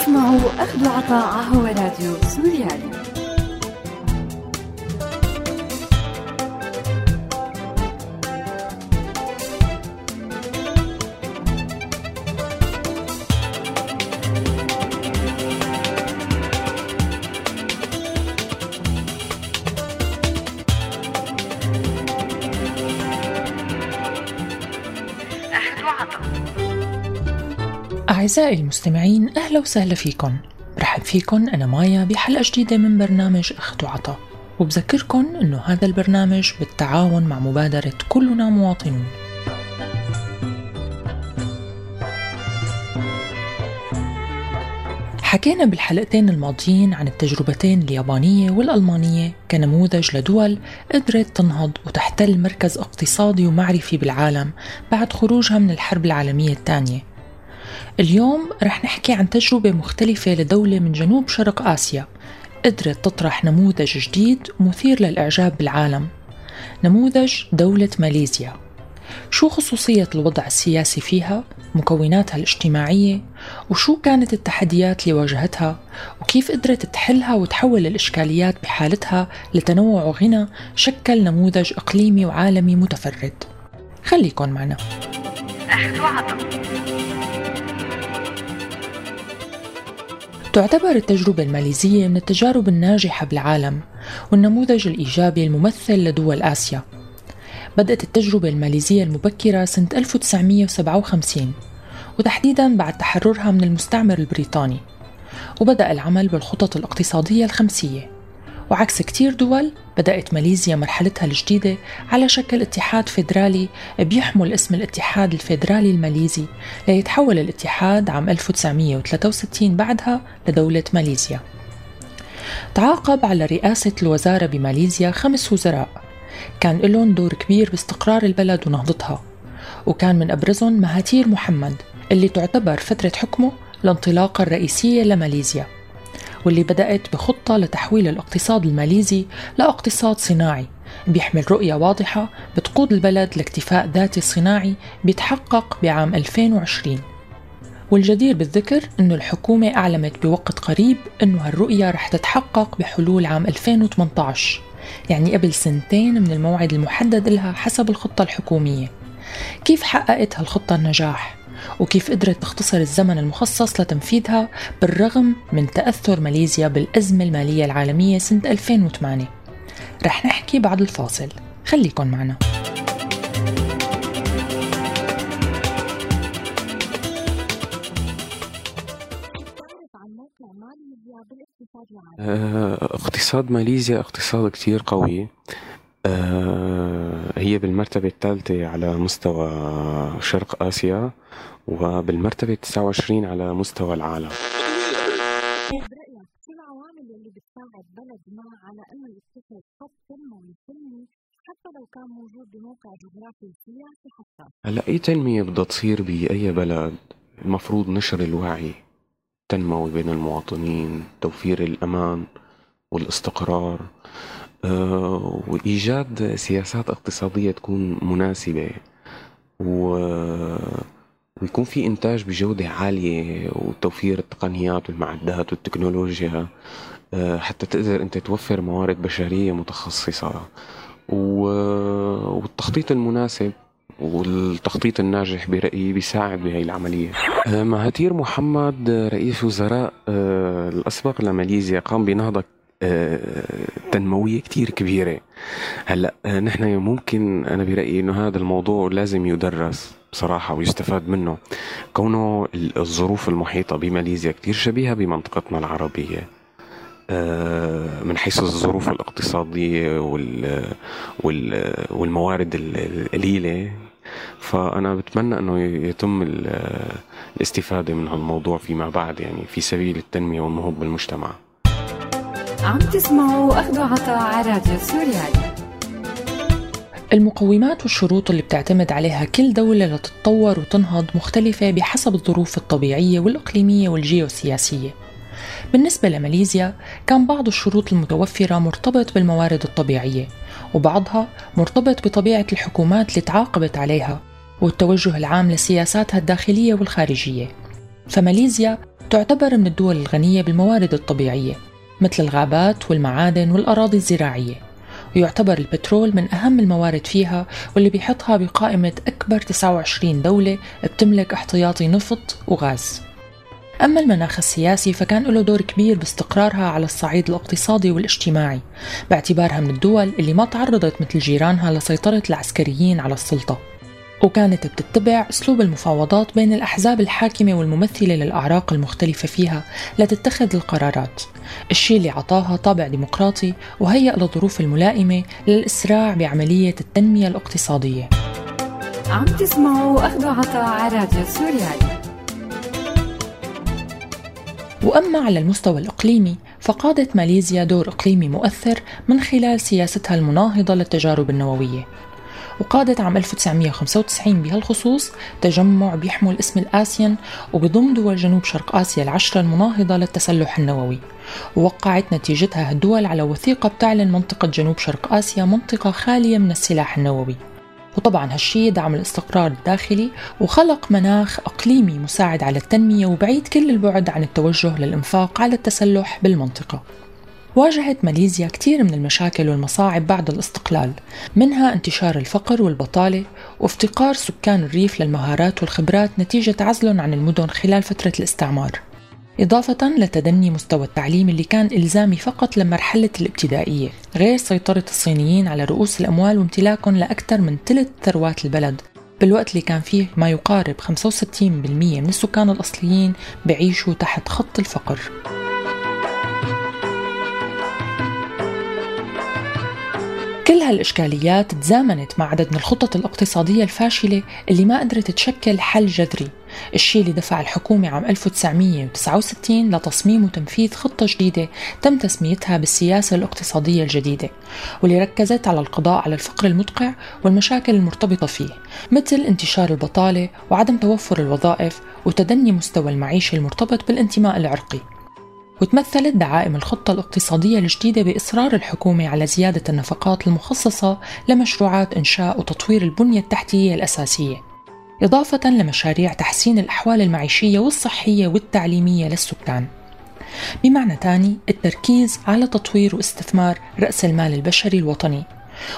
تسمعوا أخذ وعطاء هو راديو سوريالي. أعزائي المستمعين أهلا وسهلا فيكم. برحب فيكم أنا مايا بحلقة جديدة من برنامج أخذ وعطا. وبذكركم أنه هذا البرنامج بالتعاون مع مبادرة كلنا مواطنون. حكينا بالحلقتين الماضيين عن التجربتين اليابانية والألمانية كنموذج لدول قدرت تنهض وتحتل مركز اقتصادي ومعرفي بالعالم بعد خروجها من الحرب العالمية الثانية. اليوم رح نحكي عن تجربة مختلفة لدولة من جنوب شرق آسيا قدرت تطرح نموذج جديد مثير للإعجاب بالعالم نموذج دولة ماليزيا شو خصوصية الوضع السياسي فيها؟ مكوناتها الاجتماعية؟ وشو كانت التحديات اللي واجهتها؟ وكيف قدرت تحلها وتحول الإشكاليات بحالتها لتنوع وغنى شكل نموذج إقليمي وعالمي متفرد خليكن معنا أخذ وعطا تعتبر التجربة الماليزية من التجارب الناجحة بالعالم والنموذج الإيجابي الممثل لدول آسيا. بدأت التجربة الماليزية المبكرة سنة 1957 وتحديدا بعد تحررها من المستعمر البريطاني. وبدأ العمل بالخطط الاقتصادية الخمسية. وعكس كتير دول بدأت ماليزيا مرحلتها الجديدة على شكل اتحاد فيدرالي بيحمل اسم الاتحاد الفيدرالي الماليزي ليتحول الاتحاد عام 1963 بعدها لدولة ماليزيا. تعاقب على رئاسة الوزارة بماليزيا خمس وزراء. كان لهم دور كبير باستقرار البلد ونهضتها. وكان من أبرزهم مهاتير محمد اللي تعتبر فترة حكمه الانطلاقة الرئيسية لماليزيا. واللي بدأت بخطة لتحويل الاقتصاد الماليزي لإقتصاد صناعي بيحمل رؤية واضحة بتقود البلد لاكتفاء ذاتي صناعي بيتحقق بعام 2020 والجدير بالذكر أنه الحكومة أعلمت بوقت قريب أنه هالرؤية رح تتحقق بحلول عام 2018 يعني قبل سنتين من الموعد المحدد لها حسب الخطة الحكومية كيف حققت هالخطة النجاح؟ وكيف قدرت تختصر الزمن المخصص لتنفيذها بالرغم من تأثر ماليزيا بالأزمة المالية العالمية سنة 2008 رح نحكي بعد الفاصل. خليكن معنا. آه، اقتصاد ماليزيا اقتصاد كتير قوي. هي بالمرتبة الثالثة على مستوى شرق آسيا وبالمرتبة 29 على مستوى العالم. برأيك شو العوامل اللي بتساعد بلد ما على إنه يتخذ خط تنموي سلمي حتى لو كان موجود بموقع جغرافي سياسي حتى؟ هلا أي تنمية بدها تصير بأي بلد المفروض نشر الوعي التنموي بين المواطنين توفير الأمان والاستقرار. آه، وإيجاد سياسات اقتصادية تكون مناسبة و ويكون في إنتاج بجودة عالية وتوفير التقنيات والمعدات والتكنولوجيا آه، حتى تقدر أنت توفر موارد بشرية متخصصة. والتخطيط المناسب والتخطيط الناجح برأيي بيساعد بهي العملية. آه، مهاتير محمد رئيس وزراء الأسبق لماليزيا قام بنهضة تنموية كتير كبيرة. هلأ نحن ممكن أنا برأيي إنه هذا الموضوع لازم يدرس بصراحة ويستفاد منه. كونه الظروف المحيطة بماليزيا كتير شبيهة بمنطقتنا العربية. من حيث الظروف الاقتصادية والموارد القليلة. فأنا بتمنى أنه يتم الاستفادة من هالموضوع فيما بعد يعني في سبيل التنمية والنهوض بالمجتمع. عم تسمعوا أخذوا عطاء على راديو سوريالي. المقومات والشروط اللي بتعتمد عليها كل دولة لتتطور وتنهض مختلفة بحسب الظروف الطبيعية والإقليمية والجيوسياسية. بالنسبة لماليزيا كان بعض الشروط المتوفرة مرتبط بالموارد الطبيعية وبعضها مرتبط بطبيعة الحكومات اللي تعاقبت عليها والتوجه العام لسياساتها الداخلية والخارجية. فماليزيا تعتبر من الدول الغنية بالموارد الطبيعية مثل الغابات والمعادن والأراضي الزراعية. ويعتبر البترول من أهم الموارد فيها واللي بيحطها بقائمة أكبر 29 دولة بتملك احتياطي نفط وغاز. أما المناخ السياسي فكان له دور كبير باستقرارها على الصعيد الاقتصادي والاجتماعي باعتبارها من الدول اللي ما تعرضت مثل جيرانها لسيطرة العسكريين على السلطة. وكانت بتتبع أسلوب المفاوضات بين الأحزاب الحاكمة والممثلة للأعراق المختلفة فيها لتتخذ القرارات. الشيء اللي عطاها طابع ديمقراطي وهيأ الظروف الملائمة للإسراع بعملية التنمية الاقتصادية. عم تسمعوا أخذ عطاء على راديو سوريالي. وأما على المستوى الإقليمي فقادت ماليزيا دور إقليمي مؤثر من خلال سياستها المناهضة للتجارب النووية. وقادت عام 1995 بهالخصوص تجمع بيحمل اسم الآسيان وبضم دول جنوب شرق آسيا العشرة المناهضة للتسلح النووي ووقعت نتيجتها الدول على وثيقة بتعلن منطقة جنوب شرق آسيا منطقة خالية من السلاح النووي وطبعا هالشي دعم الاستقرار الداخلي وخلق مناخ إقليمي مساعد على التنمية وبعيد كل البعد عن التوجه للإنفاق على التسلح بالمنطقة. واجهت ماليزيا كثير من المشاكل والمصاعب بعد الاستقلال منها انتشار الفقر والبطالة وافتقار سكان الريف للمهارات والخبرات نتيجة عزلهم عن المدن خلال فترة الاستعمار إضافة لتدني مستوى التعليم اللي كان إلزامي فقط لمرحلة الابتدائية غير سيطرة الصينيين على رؤوس الأموال وامتلاكهم لأكثر من ثلث ثروات البلد بالوقت اللي كان فيه ما يقارب 65% من السكان الأصليين بعيشوا تحت خط الفقر. كل هالإشكاليات تزامنت مع عدد من الخطط الاقتصادية الفاشلة اللي ما قدرت تشكل حل جذري الشيء اللي دفع الحكومة عام 1969 لتصميم وتنفيذ خطة جديدة تم تسميتها بالسياسة الاقتصادية الجديدة واللي ركزت على القضاء على الفقر المدقع والمشاكل المرتبطة فيه مثل انتشار البطالة وعدم توفر الوظائف وتدني مستوى المعيشة المرتبط بالانتماء العرقي. وتمثلت دعائم الخطة الاقتصادية الجديدة بإصرار الحكومة على زيادة النفقات المخصصة لمشروعات إنشاء وتطوير البنية التحتية الأساسية إضافة لمشاريع تحسين الأحوال المعيشية والصحية والتعليمية للسكان. بمعنى تاني التركيز على تطوير واستثمار رأس المال البشري الوطني.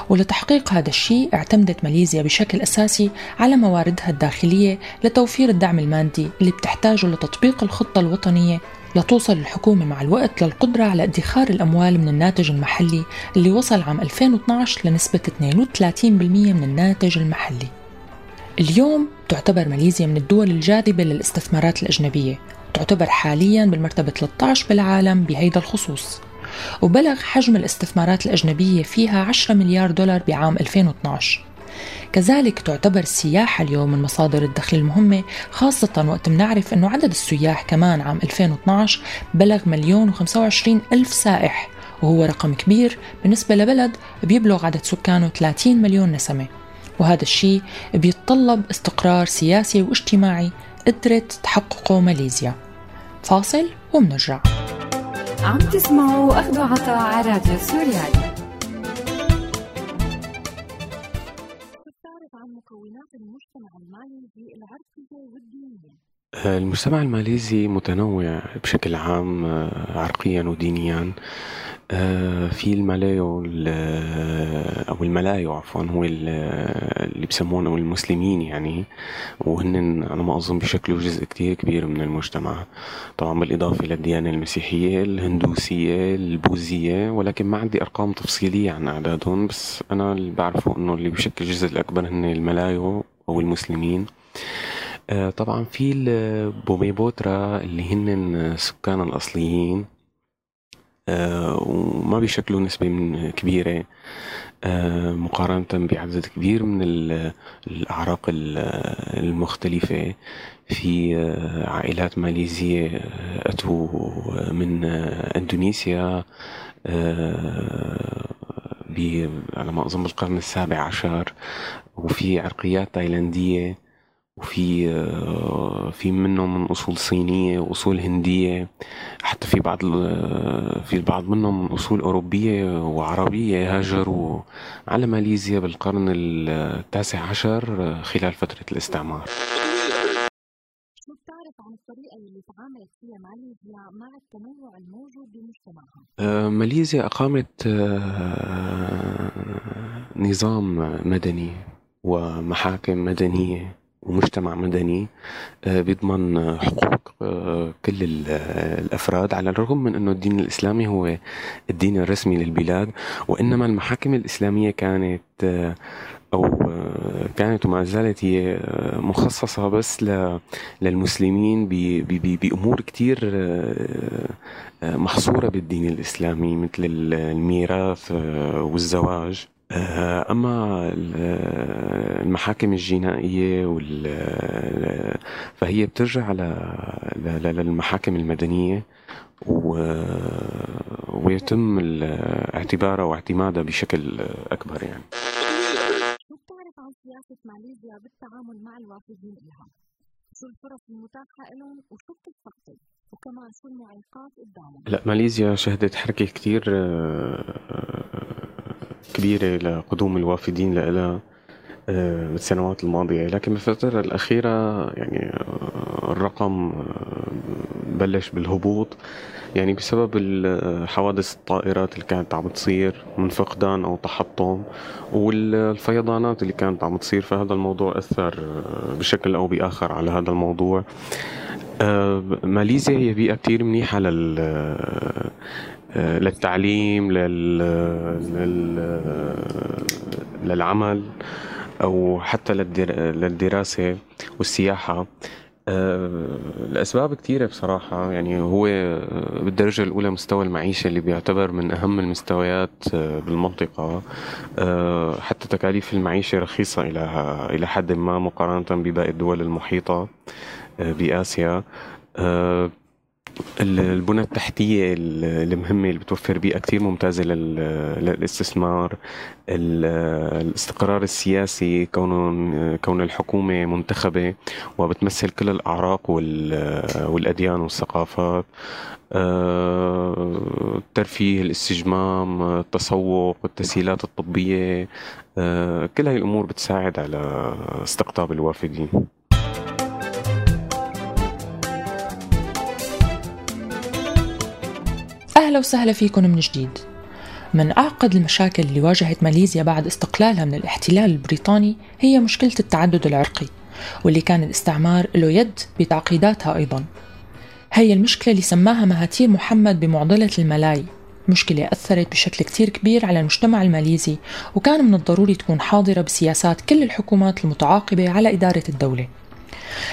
ولتحقيق هذا الشيء اعتمدت ماليزيا بشكل أساسي على مواردها الداخلية لتوفير الدعم المادي اللي بتحتاجه لتطبيق الخطة الوطنية لتوصل الحكومة مع الوقت للقدرة على ادخار الأموال من الناتج المحلي اللي وصل عام 2012 لنسبة 32% من الناتج المحلي. اليوم تعتبر ماليزيا من الدول الجاذبة للاستثمارات الأجنبية تعتبر حاليا بالمرتبة 13 بالعالم بهيدا الخصوص. وبلغ حجم الاستثمارات الأجنبية فيها 10 مليار دولار بعام 2012 كذلك تعتبر السياحة اليوم من مصادر الدخل المهمة خاصة وقت بنعرف أنه عدد السياح كمان عام 2012 بلغ مليون و25 ألف سائح وهو رقم كبير بالنسبة لبلد بيبلغ عدد سكانه 30 مليون نسمة. وهذا الشيء بيتطلب استقرار سياسي واجتماعي قدرت تحققه ماليزيا. فاصل ومنرجع. عم تسمعوا أخذ عطاء على راديو سوريالي عن مكونات المجتمع العرقية والدينية المجتمع الماليزي متنوع بشكل عام آه، عرقيا ودينيا. آه، في الملايو أو الملايو عفوا هو اللي بسمونه المسلمين يعني. وهن على ما أظن بشكلوا جزء كتير كبير من المجتمع. طبعا بالإضافة للديانه المسيحية الهندوسية البوذية ولكن ما عندي أرقام تفصيلية عن أعدادهم. بس أنا اللي بعرفه إنه اللي بشكل الجزء الأكبر هن الملايو أو المسلمين. آه، طبعا في البوميبوترا اللي هن السكان الأصليين آه، وما بيشكلوا نسبة من كبيرة آه، مقارنة بعدد كبير من الأعراق المختلفة. في عائلات ماليزية أتوا من إندونيسيا على ما أظن بالقرن السابع عشر. وفي عرقيات تايلاندية. وفي في منهم من أصول صينية وأصول هندية حتى في بعض في البعض منهم من أصول أوروبية وعربية هاجروا على ماليزيا بالقرن التاسع عشر خلال فترة الاستعمار. شو بتعرف عن عن الطريقة اللي تعاملت فيها ماليزيا مع التنوع الموجود بمجتمعها؟ آه، ماليزيا أقامت آه، نظام مدني ومحاكم مدنية. ومجتمع مدني آه، بيضمن حقوق كل الأفراد على الرغم من أنه الدين الإسلامي هو الدين الرسمي للبلاد وإنما المحاكم الإسلامية كانت أو كانت وما زالت هي مخصصة بس للمسلمين بأمور كتير محصورة بالدين الإسلامي مثل الميراث والزواج. أما المحاكم الجنائية فهي بترجع للمحاكم المدنية ويتم اعتبارها واعتمادها بشكل أكبر يعني. سياسة ماليزيا بالتعامل مع الوافدين لها شو الفرص المتاحة لهم وشو بتستقطب وكمان شو المعيقات قدامهم لا ماليزيا شهدت حركة كتير آه، كبيرة لقدوم الوافدين لها بالسنوات الماضية. لكن بالفترة الأخيرة يعني آه، الرقم آه، بلش بالهبوط. يعني بسبب حوادث الطائرات اللي كانت عم تصير من فقدان أو تحطم والفيضانات اللي كانت عم تصير. فهذا الموضوع أثر بشكل أو بآخر على هذا الموضوع. آه، ماليزيا هي بيئة كتير منيحة لل آه، للتعليم لل... لل... للعمل أو حتى للدراسة والسياحة. الأسباب كثيرة بصراحة. يعني هو بالدرجة الأولى مستوى المعيشة اللي بيعتبر من أهم المستويات آه، بالمنطقة. آه، حتى تكاليف المعيشة رخيصة إلى إلى حد ما مقارنة بباقي الدول المحيطة آه، بآسيا. البنى التحتية المهمة اللي بتوفر بيئة كتير ممتازة للاستثمار الاستقرار السياسي كون الحكومة منتخبة وبتمثل كل الأعراق والأديان والثقافات. آه، الترفيه الاستجمام التسوق التسهيلات الطبية. آه، كل هاي الأمور بتساعد على استقطاب الوافدين. أهلا وسهلا فيكم من جديد. من أعقد المشاكل اللي واجهت ماليزيا بعد استقلالها من الاحتلال البريطاني هي مشكلة التعدد العرقي واللي كان الاستعمار له يد بتعقيداتها أيضا. هي المشكلة اللي سماها مهاتير محمد بمعضلة الملاي مشكلة أثرت بشكل كتير كبير على المجتمع الماليزي وكان من الضروري تكون حاضرة بسياسات كل الحكومات المتعاقبة على إدارة الدولة.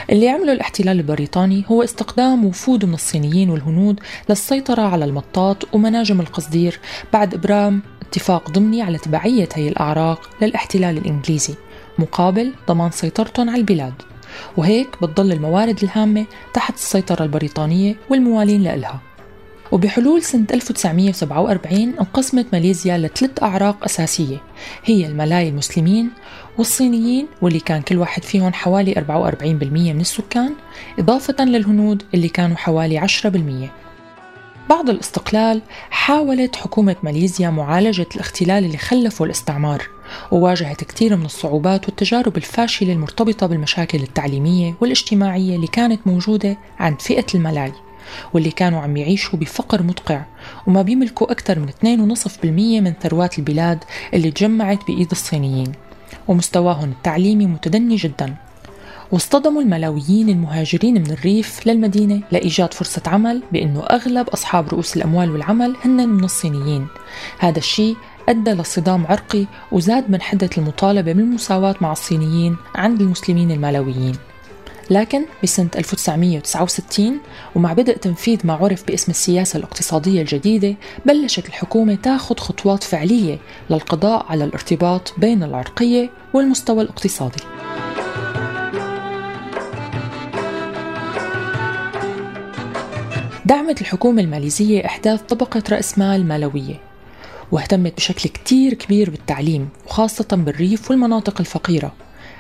اللي عمله الاحتلال البريطاني هو استخدام وفود من الصينيين والهنود للسيطرة على المطاط ومناجم القصدير بعد إبرام اتفاق ضمني على تبعية هي الأعراق للاحتلال الإنجليزي مقابل ضمان سيطرتهم على البلاد. وهيك بتضل الموارد الهامة تحت السيطرة البريطانية والموالين لإلها. وبحلول سنة 1947 انقسمت ماليزيا لثلاث أعراق أساسية. هي الملاي المسلمين والصينيين واللي كان كل واحد فيهم حوالي 44% من السكان إضافة للهنود اللي كانوا حوالي 10% بعد الاستقلال حاولت حكومة ماليزيا معالجة الاختلال اللي خلفه الاستعمار وواجهت كثير من الصعوبات والتجارب الفاشلة المرتبطة بالمشاكل التعليمية والاجتماعية اللي كانت موجودة عند فئة الملاي. واللي كانوا عم يعيشوا بفقر مدقع وما بيملكوا أكثر من 2.5% من ثروات البلاد اللي تجمعت بإيد الصينيين ومستواهم التعليمي متدني جدا. واصطدموا الملاويين المهاجرين من الريف للمدينة لإيجاد فرصة عمل بأنه أغلب أصحاب رؤوس الأموال والعمل هن من الصينيين. هذا الشيء أدى لصدام عرقي وزاد من حدة المطالبة بالمساواة مع الصينيين عند المسلمين الملاويين. لكن بسنة 1969 ومع بدء تنفيذ ما عرف باسم السياسة الاقتصادية الجديدة بلشت الحكومة تاخذ خطوات فعلية للقضاء على الارتباط بين العرقية والمستوى الاقتصادي. دعمت الحكومة الماليزية إحداث طبقة رأس مال مالوية واهتمت بشكل كتير كبير بالتعليم وخاصة بالريف والمناطق الفقيرة.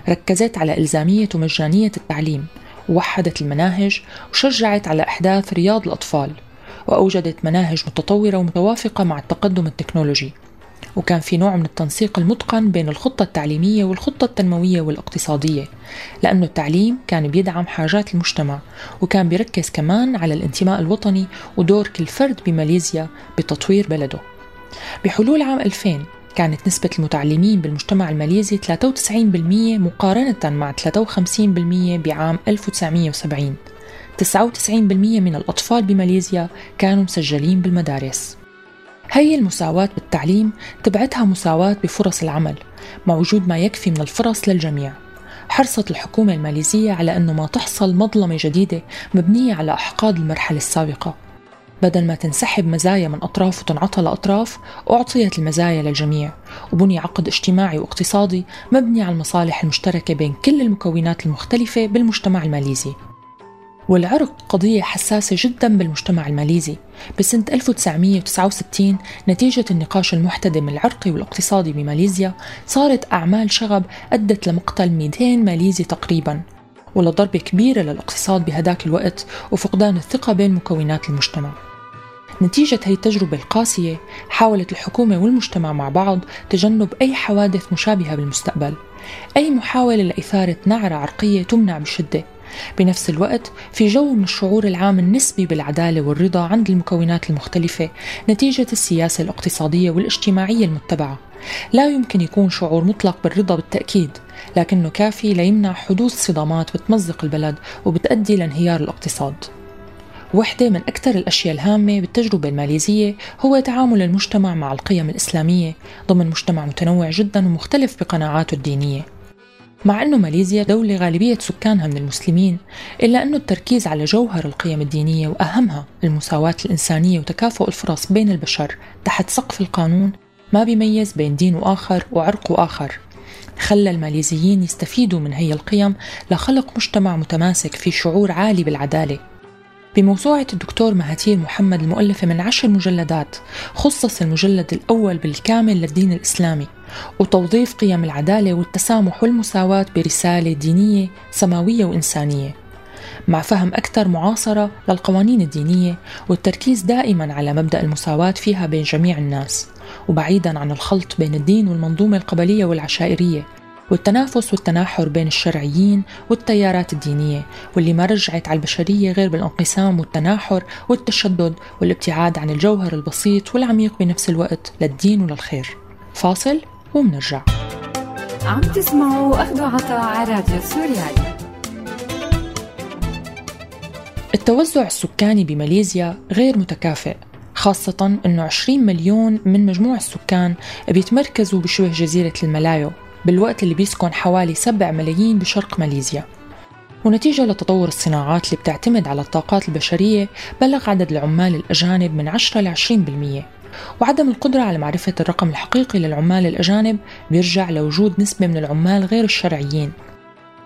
ركزت على إلزامية ومجانية التعليم ووحدت المناهج وشجعت على إحداث رياض الأطفال وأوجدت مناهج متطورة ومتوافقة مع التقدم التكنولوجي. وكان في نوع من التنسيق المتقن بين الخطة التعليمية والخطة التنموية والاقتصادية لأنه التعليم كان بيدعم حاجات المجتمع وكان بيركز كمان على الانتماء الوطني ودور كل فرد بماليزيا بتطوير بلده. بحلول عام 2000 كانت نسبة المتعلمين بالمجتمع الماليزي 93% مقارنة مع 53% بعام 1970 99% من الأطفال بماليزيا كانوا مسجلين بالمدارس. هي المساواة بالتعليم تبعتها مساواة بفرص العمل مع وجود ما يكفي من الفرص للجميع. حرصت الحكومة الماليزية على أنه ما تحصل مظلمة جديدة مبنية على أحقاد المرحلة السابقة. بدل ما تنسحب مزايا من أطراف وتنعطى لأطراف أعطيت المزايا للجميع. وبني عقد اجتماعي واقتصادي مبني على المصالح المشتركة بين كل المكونات المختلفة بالمجتمع الماليزي. والعرق قضية حساسة جدا بالمجتمع الماليزي. بسنة 1969 نتيجة النقاش المحتدم العرقي والاقتصادي بماليزيا صارت أعمال شغب أدت لمقتل 200 ماليزي تقريبا. ولضربة كبيرة للاقتصاد بهداك الوقت وفقدان الثقة بين مكونات المجتمع. نتيجة هي التجربة القاسية حاولت الحكومة والمجتمع مع بعض تجنب أي حوادث مشابهة بالمستقبل أي محاولة لإثارة نعرة عرقية تمنع بشدة. بنفس الوقت في جو من الشعور العام النسبي بالعدالة والرضا عند المكونات المختلفة نتيجة السياسة الاقتصادية والاجتماعية المتبعة. لا يمكن يكون شعور مطلق بالرضا بالتأكيد لكنه كافي ليمنع حدوث صدامات بتمزق البلد وبتأدي لانهيار الاقتصاد. وحدة من أكثر الأشياء الهامة بالتجربة الماليزية هو تعامل المجتمع مع القيم الإسلامية ضمن مجتمع متنوع جدا ومختلف بقناعاته الدينية. مع أنه ماليزيا دولة غالبية سكانها من المسلمين إلا أنه التركيز على جوهر القيم الدينية وأهمها المساواة الإنسانية وتكافؤ الفرص بين البشر تحت سقف القانون ما بيميز بين دين وآخر وعرق وآخر. خلى الماليزيين يستفيدوا من هي القيم لخلق مجتمع متماسك في شعور عالي بالعدالة. بموسوعة الدكتور مهاتير محمد المؤلفة من عشر مجلدات خصص المجلد الأول بالكامل للدين الإسلامي وتوظيف قيم العدالة والتسامح والمساواة برسالة دينية سماوية وإنسانية. مع فهم أكثر معاصرة للقوانين الدينية والتركيز دائما على مبدأ المساواة فيها بين جميع الناس وبعيدا عن الخلط بين الدين والمنظومة القبلية والعشائرية والتنافس والتناحر بين الشرعيين والتيارات الدينية واللي ما رجعت على البشرية غير بالانقسام والتناحر والتشدد والابتعاد عن الجوهر البسيط والعميق بنفس الوقت للدين وللخير. فاصل ومنرجع. عم تسمعوا أخذ عطاء على راديو سوريالي. التوزع السكاني بماليزيا غير متكافئ خاصة أنه 20 مليون من مجموع السكان بيتمركزوا بشبه جزيرة الملايو. بالوقت اللي بيسكن حوالي 7 ملايين بشرق ماليزيا. ونتيجة لتطور الصناعات اللي بتعتمد على الطاقات البشرية بلغ عدد العمال الأجانب من 10 ل 20% وعدم القدرة على معرفة الرقم الحقيقي للعمال الأجانب بيرجع لوجود نسبة من العمال غير الشرعيين.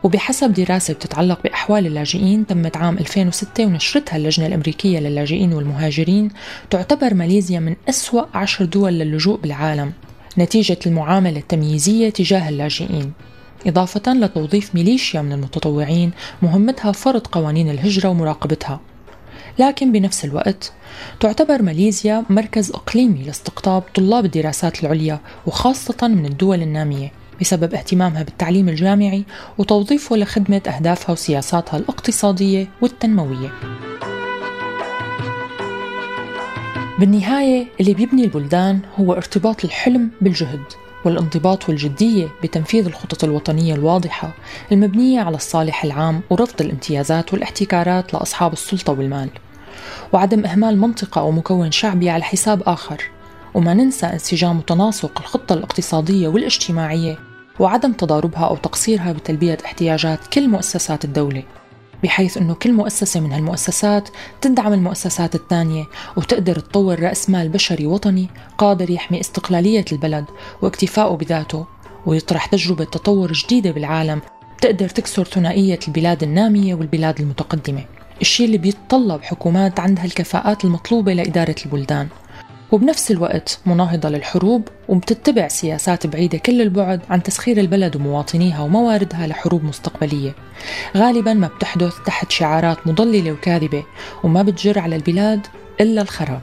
وبحسب دراسة بتتعلق بأحوال اللاجئين تمت عام 2006 ونشرتها اللجنة الأمريكية للاجئين والمهاجرين تعتبر ماليزيا من أسوأ عشر دول للجوء بالعالم. نتيجة المعاملة التمييزية تجاه اللاجئين إضافة لتوظيف ميليشيا من المتطوعين مهمتها فرض قوانين الهجرة ومراقبتها لكن بنفس الوقت تعتبر ماليزيا مركز إقليمي لاستقطاب طلاب الدراسات العليا وخاصة من الدول النامية بسبب اهتمامها بالتعليم الجامعي وتوظيفه لخدمة أهدافها وسياساتها الاقتصادية والتنموية. بالنهاية اللي بيبني البلدان هو ارتباط الحلم بالجهد والانضباط والجدية بتنفيذ الخطط الوطنية الواضحة المبنية على الصالح العام ورفض الامتيازات والاحتكارات لأصحاب السلطة والمال. وعدم إهمال منطقة أو مكون شعبي على حساب آخر. وما ننسى انسجام وتناسق الخطة الاقتصادية والاجتماعية وعدم تضاربها أو تقصيرها بتلبية احتياجات كل مؤسسات الدولة. بحيث أنه كل مؤسسة من هالمؤسسات تدعم المؤسسات الثانية وتقدر تطور رأس مال بشري وطني قادر يحمي استقلالية البلد واكتفائه بذاته ويطرح تجربة تطور جديدة بالعالم تقدر تكسر ثنائية البلاد النامية والبلاد المتقدمة. الشيء اللي بيتطلب حكومات عندها الكفاءات المطلوبة لإدارة البلدان. وبنفس الوقت مناهضة للحروب وبتتبع سياسات بعيدة كل البعد عن تسخير البلد ومواطنيها ومواردها لحروب مستقبلية. غالبا ما بتحدث تحت شعارات مضللة وكاذبة وما بتجر على البلاد إلا الخراب.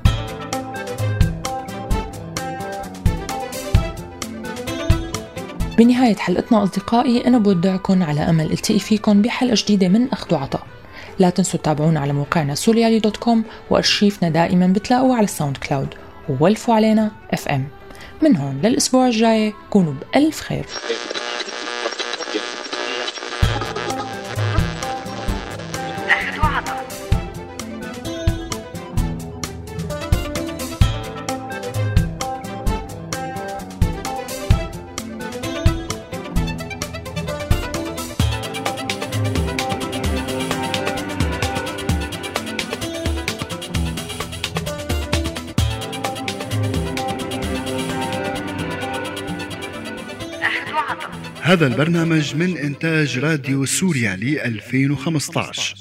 بنهاية حلقتنا أصدقائي أنا بودعكم على أمل التقي فيكم بحلقة جديدة من أخذ وعطاء. لا تنسوا تتابعونا على موقعنا سوريالي dot com وأرشيفنا دائما بتلاقوه على ال SoundCloud. وولفوا علينا FM من هون للأسبوع الجاي كونوا بألف خير. هذا البرنامج من إنتاج راديو سوريالي 2015